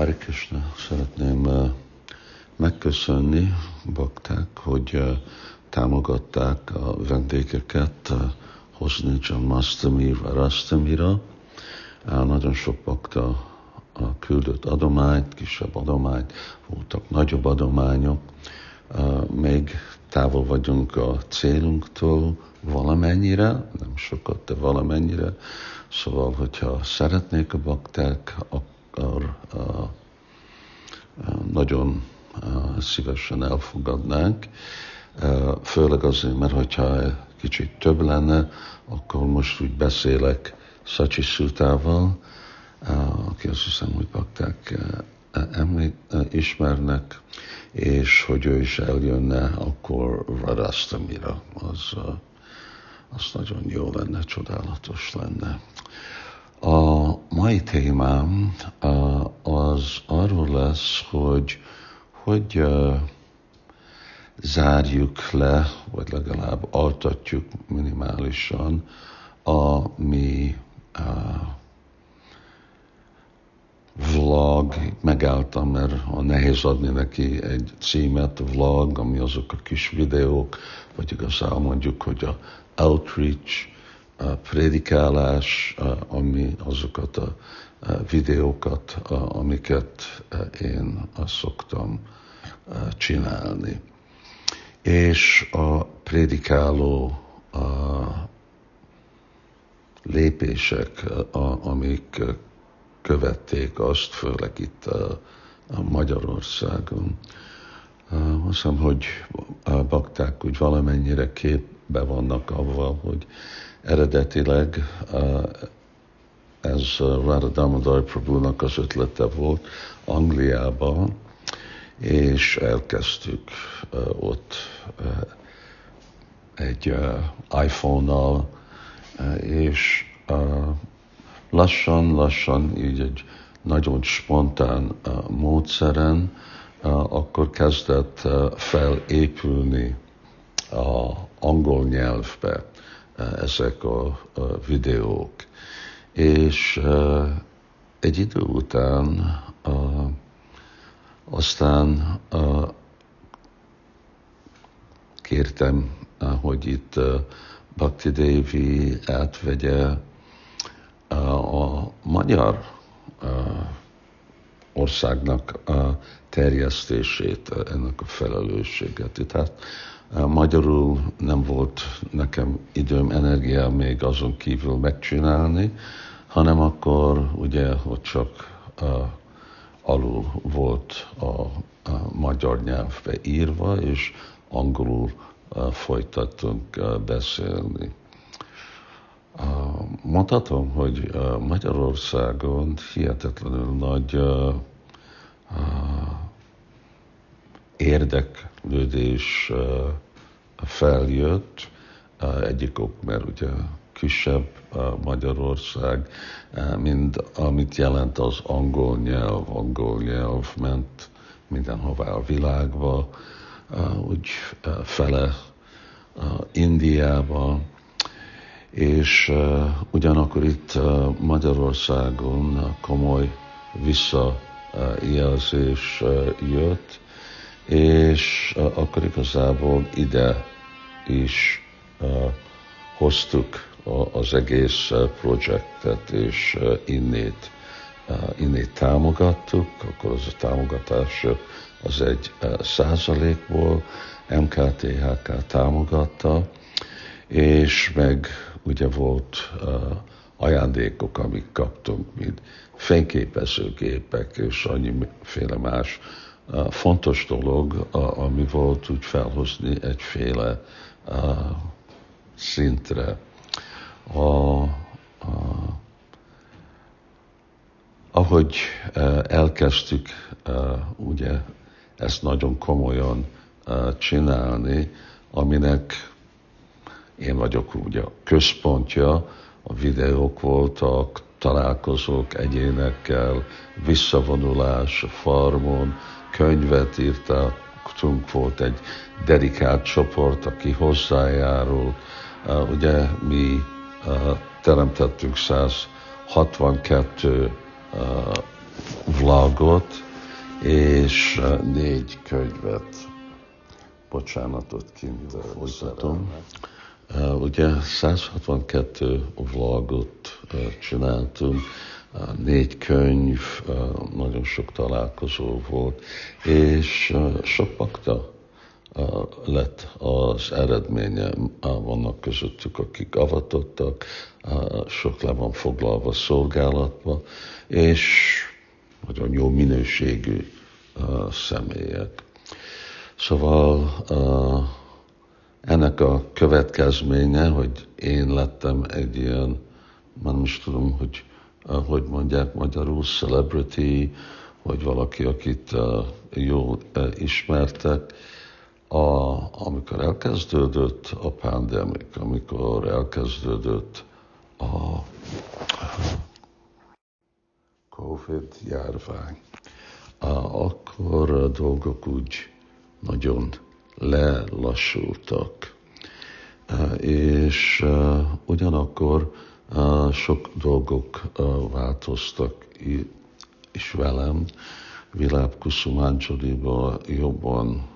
Hari Krishna, szeretném uh, megköszönni bakták, hogy uh, támogatták a vendégeket uh, hozni Janmastami Varastamira. Nagyon sok bakta küldött adományt, kisebb adományt, voltak nagyobb adományok. Még távol vagyunk a célunktól valamennyire, nem sokat, de valamennyire. Szóval, hogyha szeretnék a bakták, akkor nagyon szívesen elfogadnánk. Főleg azért, mert hogyha kicsit több lenne, akkor most úgy beszélek Szacsi Szutával, aki azt hiszem, hogy bakták említ, ismernek, és hogy ő is eljönne, akkor Radastamira, az, az nagyon jó lenne, csodálatos lenne. A mai témám az arról lesz, hogy hogy zárjuk le, vagy legalább altatjuk minimálisan a mi vlog, megálltam, mert a nehéz adni neki egy címet, vlog, ami azok a kis videók, vagy igazából mondjuk, hogy a outreach, prédikálás, ami azokat a videókat, amiket én szoktam csinálni. És a prédikáló a lépések, amik követték azt, főleg itt a, Magyarországon. Azt hiszem, hogy a bakták úgy valamennyire képbe vannak avval, hogy eredetileg ez Radha Damodar Prabhu-nak az ötlete volt Angliában, és elkezdtük ott egy iPhone-nal, és lassan-lassan, így egy nagyon spontán módszeren, akkor kezdett felépülni a angol nyelvbe ezek a, videók. És egy idő után aztán kértem, hogy itt Bhakti Devi átvegye a magyar országnak a terjesztését, ennek a felelősséget. Tehát magyarul nem volt nekem időm, energiám még azon kívül megcsinálni, hanem akkor ugye, hogy csak alul volt a, a magyar nyelvbe írva, és angolul folytattunk beszélni. Mondhatom, hogy Magyarországon hihetetlenül nagy érdeklődés feljött, egyik ok, mert ugye kisebb Magyarország, mint amit jelent az angol nyelv, angol nyelv ment mindenhová a világba, úgy fele Indiába, és ugyanakkor itt Magyarországon komoly visszajelzés jött, és akkor igazából ide is hoztuk az egész projektet, és innét, innét támogattuk, akkor az a támogatás az egy százalékból MKTHK támogatta, és meg ugye volt ajándékok, amik kaptunk, mint fényképezőgépek és annyiféle más fontos dolog, ami volt úgy felhozni egyféle szintre. A, a, ahogy elkezdtük ugye ezt nagyon komolyan csinálni, aminek én vagyok ugye a központja, a videók voltak, találkozók egyénekkel, visszavonulás farmon, könyvet írtunk, volt egy dedikált csoport, aki hozzájárul. Ugye mi teremtettünk 162 vlog vlogot, és négy könyvet, bocsánatot kint hozzatom. Ugye 162 vlogot csináltunk, négy könyv, nagyon sok találkozó volt, és sok pakta lett az eredménye. Vannak közöttük, akik avatottak, sok le van foglalva szolgálatba, és nagyon jó minőségű személyek. Szóval ennek a következménye, hogy én lettem egy ilyen, már nem is tudom, hogy hogy mondják magyarul, celebrity, vagy valaki, akit jó ismertek, a, amikor elkezdődött a pandemik, amikor elkezdődött a, Covid járvány, akkor a dolgok úgy nagyon lelassultak. És ugyanakkor sok dolgok változtak is velem. Viláp Kusumancsodiba jobban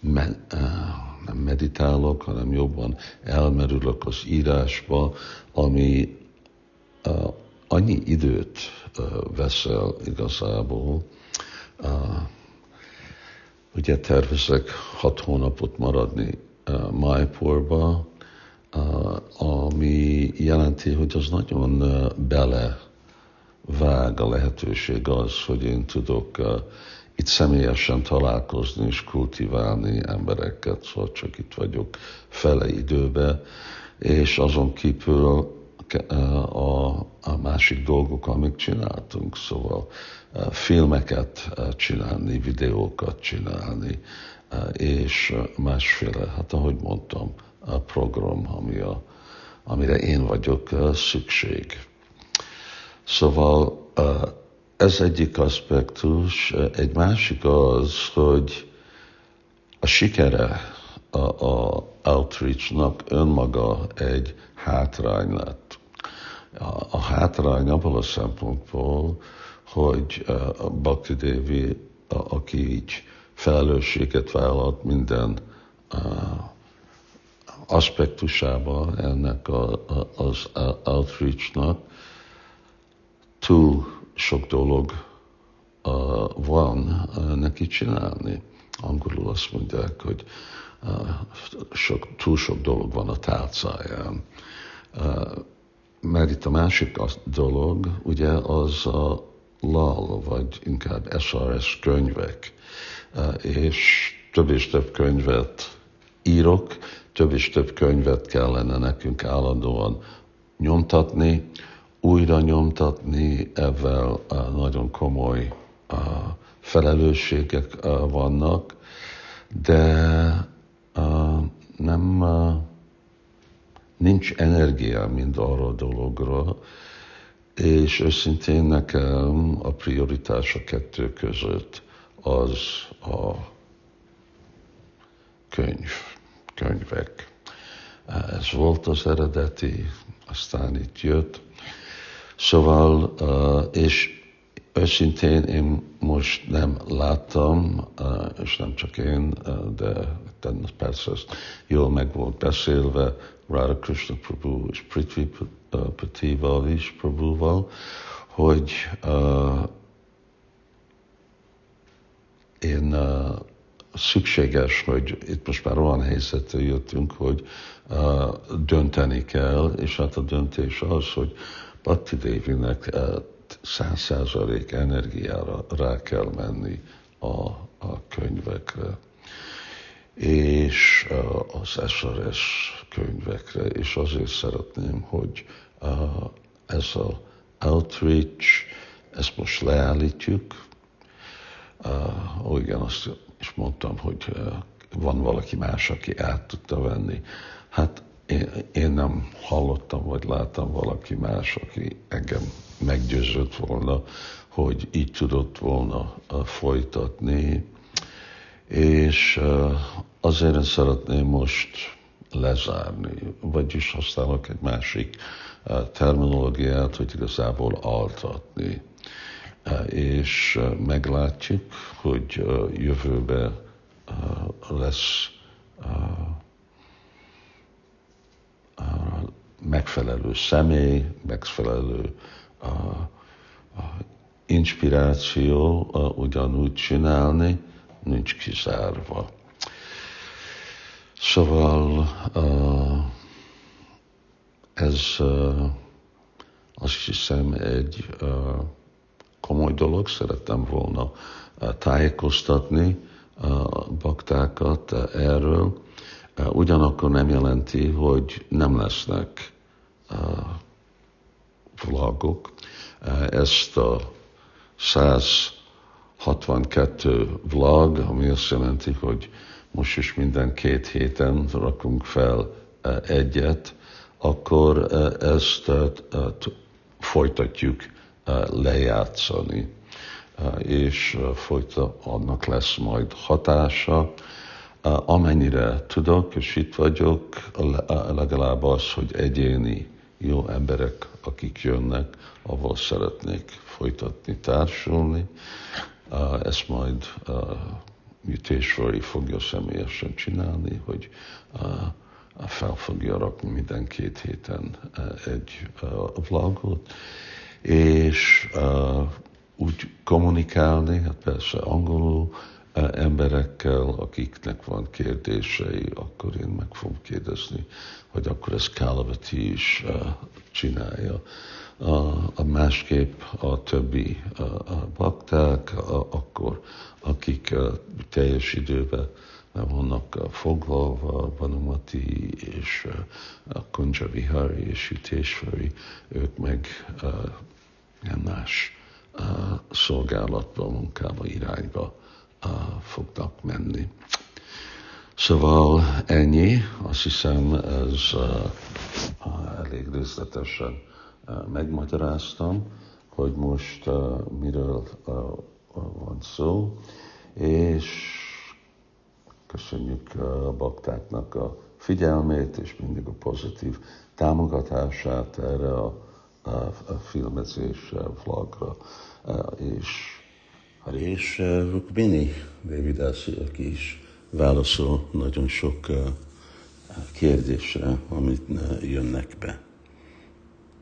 nem meditálok, hanem jobban elmerülök az írásba, ami annyi időt veszel igazából. Ugye tervezek hat hónapot maradni Májporba, ami jelenti, hogy az nagyon bele vág a lehetőség az, hogy én tudok itt személyesen találkozni és kultiválni embereket, szóval csak itt vagyok fele időbe, és azon kívül a, a másik dolgok, amik csináltunk, szóval filmeket csinálni, videókat csinálni, és másféle, hát ahogy mondtam, a program, ami a, amire én vagyok szükség. Szóval ez egyik aspektus, egy másik az, hogy a sikere a, a outreach-nak önmaga egy hátrány lett. A, a hátrány abban a szempontból, hogy a Bhakti Devi, aki így felelősséget vállalt minden aspektusába ennek a, a, az outreach-nak, túl sok dolog van neki csinálni. Angolul azt mondják, hogy sok, túl sok dolog van a tálcáján. Mert itt a másik dolog, ugye az a LAL, vagy inkább SRS könyvek, és több és több könyvet írok, több és több könyvet kellene nekünk állandóan nyomtatni, újra nyomtatni, ezzel nagyon komoly felelősségek vannak, de nem nincs energia mind arra a dologra, és őszintén nekem a prioritás a kettő között az a könyv, könyvek. Ez volt az eredeti, aztán itt jött, Szóval, és őszintén én most nem láttam, és nem csak én, de persze ezt jól meg volt beszélve Radha Krishna Prabhu és Prithvi Patival is Prabhuval, hogy én szükséges, hogy itt most már olyan helyzetre jöttünk, hogy dönteni kell, és hát a döntés az, hogy Bhakti Devinek eh, száz százalék energiára rá kell menni a, a könyvekre, és az SRS könyvekre, és azért szeretném, hogy ez a outreach, ezt most leállítjuk. Ó, igen, azt is mondtam, hogy van valaki más, aki át tudta venni. Hát én nem hallottam, vagy láttam valaki más, aki engem meggyőzött volna, hogy így tudott volna folytatni. És azért szeretném most lezárni, vagyis használok egy másik terminológiát, hogy igazából altatni. és meglátjuk, hogy jövőben lesz megfelelő személy, megfelelő inspiráció ugyanúgy csinálni, nincs kizárva. Szóval ez azt hiszem egy komoly dolog, szerettem volna tájékoztatni a baktákat erről. Ugyanakkor nem jelenti, hogy nem lesznek vlogok. Ezt a 162 vlog, ami azt jelenti, hogy most is minden két héten rakunk fel egyet, akkor ezt folytatjuk lejátszani, és folyta annak lesz majd hatása. Amennyire tudok, és itt vagyok, legalább az, hogy egyéni jó emberek, akik jönnek, avval szeretnék folytatni, társulni. Ezt majd Mutésvori fogja személyesen csinálni, hogy fel fogja rakni minden két héten egy vlogot, és úgy kommunikálni, hát persze angolul, emberekkel, akiknek van kérdései, akkor én meg fogom kérdezni, hogy akkor ezt Kálavati is csinálja. A, másképp a többi a bakták, akkor akik teljes időben vannak foglalva, Vanumati és a Kunja Vihari és Ütésveri, ők meg más szolgálatba, munkába, irányba fognak menni. Szóval ennyi, azt hiszem ez elég részletesen megmagyaráztam, hogy most miről van szó, és köszönjük a baktáknak a figyelmét, és mindig a pozitív támogatását erre a, a, a filmezés vlogra, és és Rukmini Devidasi, aki is válaszol nagyon sok kérdésre, amit jönnek be.